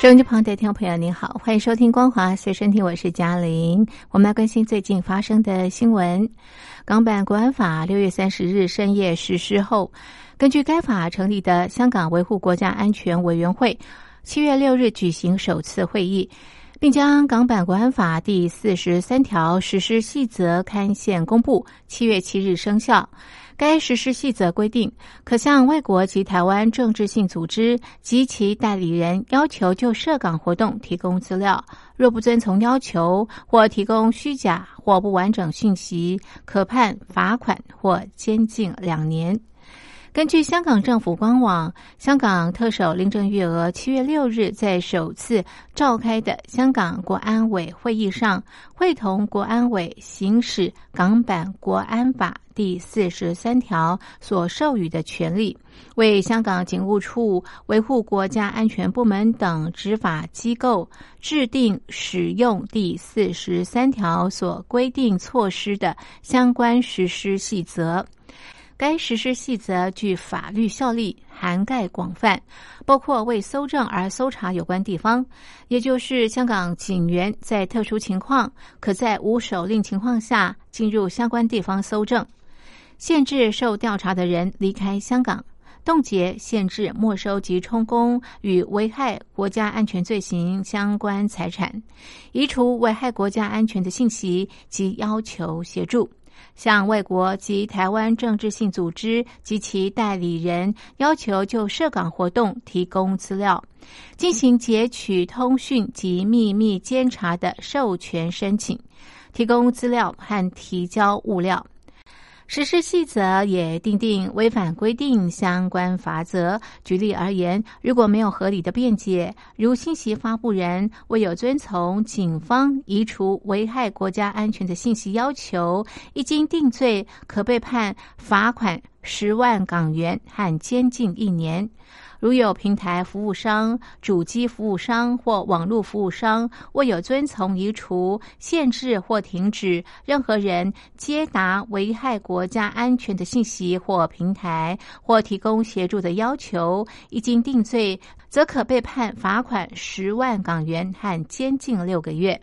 收音机旁的听众朋友，您好，欢迎收听《光华随身听》，我是嘉玲。我们来关心最近发生的新闻。港版国安法六月三十日深夜实施后，根据该法成立的香港维护国家安全委员会，七月六日举行首次会议，并将港版国安法第四十三条实施细则刊宪公布，七月七日生效。该实施细则规定，可向外国及台湾政治性组织及其代理人要求就涉港活动提供资料，若不遵从要求或提供虚假或不完整讯息，可判罚款或监禁两年。根据香港政府官网，香港特首林郑月娥七月六日在首次召开的香港国安委会议上，会同国安委行使港版国安法第四十三条所授予的权利，为香港警务处维护国家安全部门等执法机构制定使用第四十三条所规定措施的相关实施细则。该实施细则具法律效力，涵盖广泛，包括为搜证而搜查有关地方，也就是香港警员在特殊情况可在无手令情况下进入相关地方搜证，限制受调查的人离开香港，冻结、限制、没收及充公与危害国家安全罪行相关财产，移除危害国家安全的信息及要求协助。向外国及台湾政治性组织及其代理人要求就涉港活动提供资料，进行截取通讯及秘密监察的授权申请，提供资料和提交物料。实施细则也定定违反规定相关罚则。举例而言，如果没有合理的辩解，如信息发布人未有遵从警方移除危害国家安全的信息要求，一经定罪，可被判罚款十万港元和监禁一年。如有平台服务商、主机服务商或网络服务商未有遵从移除、限制或停止任何人接达危害国家安全的信息或平台，或提供协助的要求，一经定罪，则可被判罚款十万港元和监禁六个月。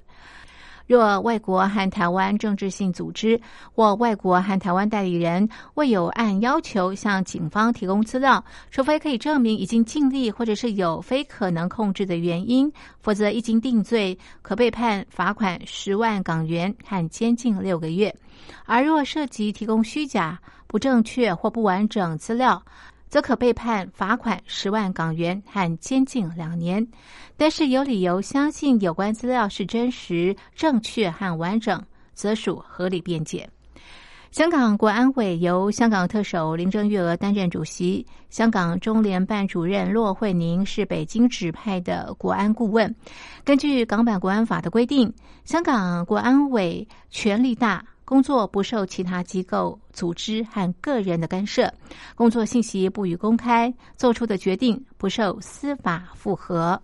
若外国和台湾政治性组织或外国和台湾代理人未有按要求向警方提供资料，除非可以证明已经尽力或者是有非可能控制的原因，否则一经定罪，可被判罚款十万港元和监禁六个月。而若涉及提供虚假、不正确或不完整资料，则可被判罚款十万港元和监禁两年，但是有理由相信有关资料是真实、正确和完整，则属合理辩解。香港国安委由香港特首林郑月娥担任主席，香港中联办主任骆惠宁是北京指派的国安顾问。根据港版国安法的规定，香港国安委权力大。工作不受其他机构、组织和个人的干涉，工作信息不予公开，做出的决定不受司法复核。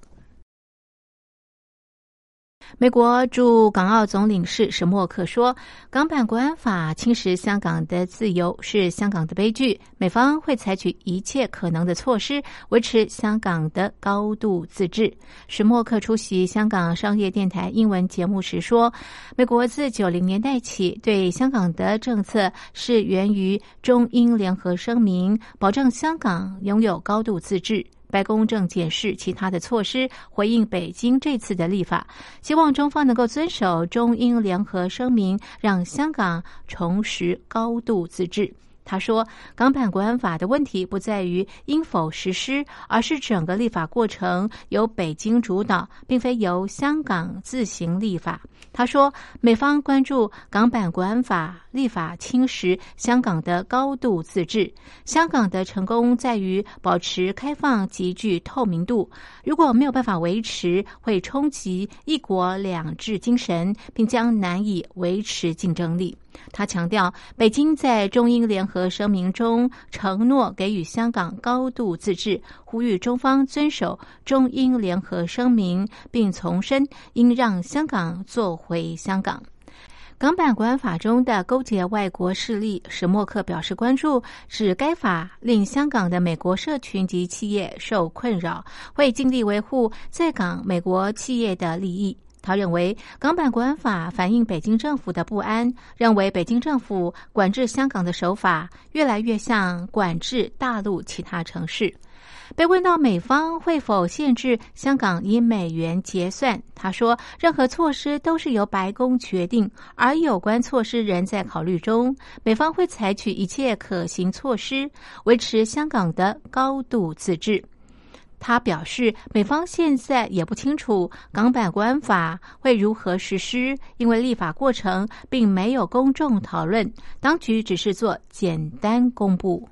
美国驻港澳总领事史默克说：“港版国安法侵蚀香港的自由是香港的悲剧，美方会采取一切可能的措施维持香港的高度自治。”史默克出席香港商业电台英文节目时说：“美国自九零年代起对香港的政策是源于中英联合声明，保证香港拥有高度自治。”白宫正检视其他的措施，回应北京这次的立法，希望中方能够遵守中英联合声明，让香港重拾高度自治。他说：“港版国安法的问题不在于应否实施，而是整个立法过程由北京主导，并非由香港自行立法。”他说：“美方关注港版国安法立法侵蚀香港的高度自治，香港的成功在于保持开放极具透明度。如果没有办法维持，会冲击一国两制精神，并将难以维持竞争力。”他强调，北京在中英联合声明中承诺给予香港高度自治，呼吁中方遵守中英联合声明，并重申应让香港做回香港。港版国安法中的勾结外国势力，史默克表示关注，指该法令香港的美国社群及企业受困扰，会尽力维护在港美国企业的利益。他认为港版国安法反映北京政府的不安，认为北京政府管制香港的手法越来越像管制大陆其他城市。被问到美方会否限制香港以美元结算，他说：“任何措施都是由白宫决定，而有关措施仍在考虑中。美方会采取一切可行措施，维持香港的高度自治。”他表示，美方现在也不清楚港版国安法会如何实施，因为立法过程并没有公众讨论，当局只是做简单公布。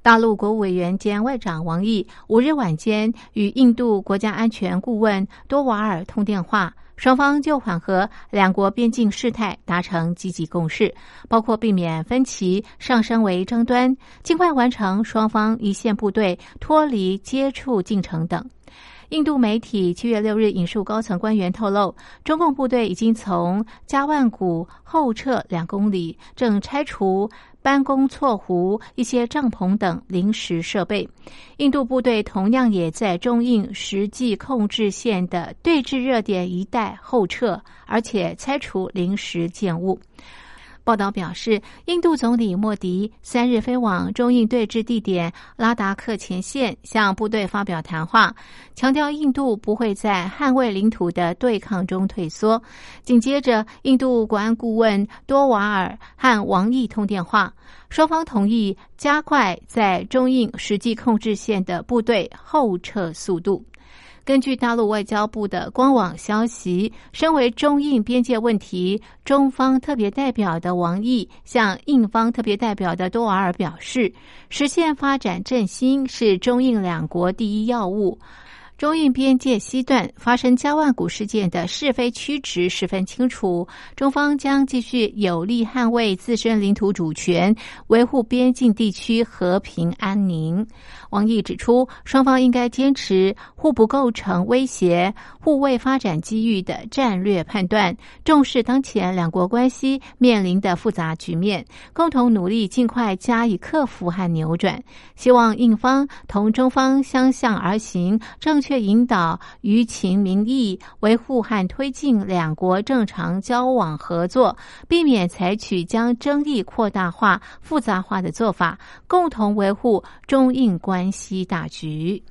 大陆国务委员兼外长王毅五日晚间与印度国家安全顾问多瓦尔通电话。双方就缓和两国边境事态达成积极共识，包括避免分歧上升为争端，尽快完成双方一线部队脱离接触进程等。印度媒体七月六日引述高层官员透露，中共部队已经从加万古后撤两公里，正拆除。班公错湖、一些帐篷等临时设备，印度部队同样也在中印实际控制线的对峙热点一带后撤，而且拆除临时建物。报道表示，印度总理莫迪三日飞往中印对峙地点拉达克前线，向部队发表谈话，强调印度不会在捍卫领土的对抗中退缩。紧接着，印度国安顾问多瓦尔和王毅通电话，双方同意加快在中印实际控制线的部队后撤速度。根据大陆外交部的官网消息，身为中印边界问题中方特别代表的王毅向印方特别代表的多瓦尔表示，实现发展振兴是中印两国第一要务。中印边界西段发生加万古事件的是非曲直十分清楚，中方将继续有力捍卫自身领土主权，维护边境地区和平安宁。王毅指出，双方应该坚持互不构成威胁、互为发展机遇的战略判断，重视当前两国关系面临的复杂局面，共同努力尽快加以克服和扭转。希望印方同中方相向而行，正却引导舆情民意，维护和推进两国正常交往合作，避免采取将争议扩大化、复杂化的做法，共同维护中印。关系大局。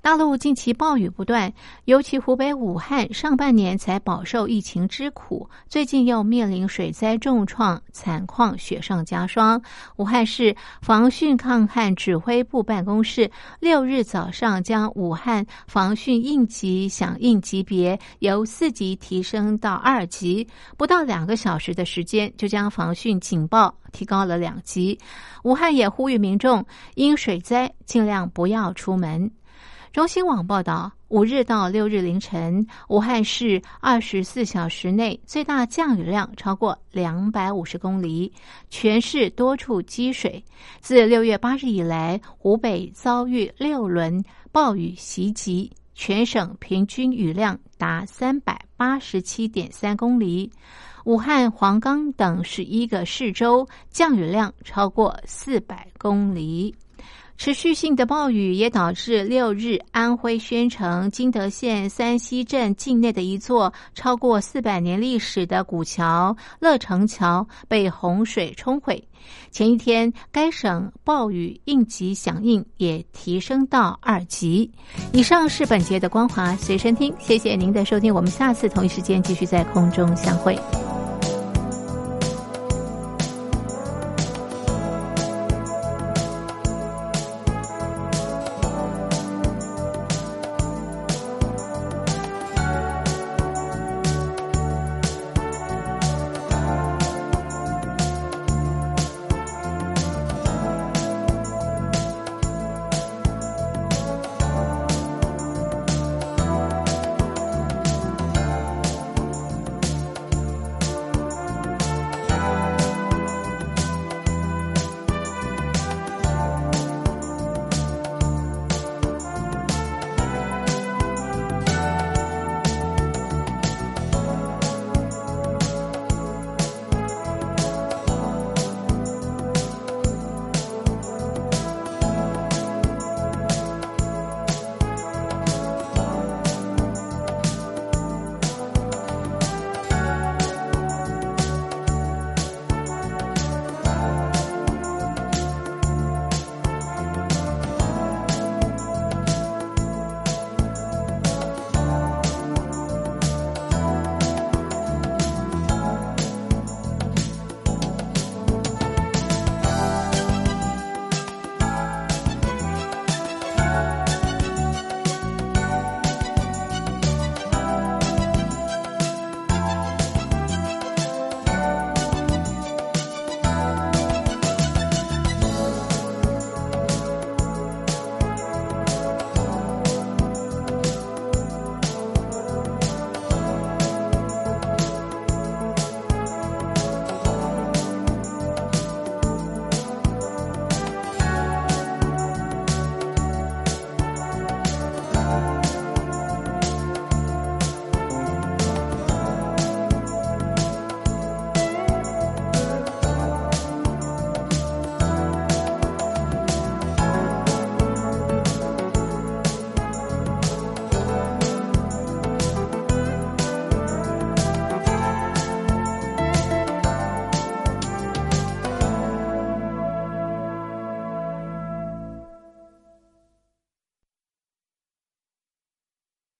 大陆近期暴雨不断，尤其湖北武汉上半年才饱受疫情之苦，最近又面临水灾重创，惨况雪上加霜。武汉市防汛抗旱指挥部办公室六日早上将武汉防汛应急响应级别由四级提升到二级，不到两个小时的时间就将防汛警报提高了两级。武汉也呼吁民众因水灾尽量不要出门。中新网报道，五日到六日凌晨，武汉市二十四小时内最大降雨量超过两百五十公里，全市多处积水。自六月八日以来，湖北遭遇六轮暴雨袭击，全省平均雨量达三百八十七点三公里。武汉、黄冈等十一个市州降雨量超过四百公里。持续性的暴雨也导致六日安徽宣城金德县三溪镇境内的一座超过四百年历史的古桥乐城桥被洪水冲毁。前一天，该省暴雨应急响应也提升到二级。以上是本节的光华随身听，谢谢您的收听，我们下次同一时间继续在空中相会。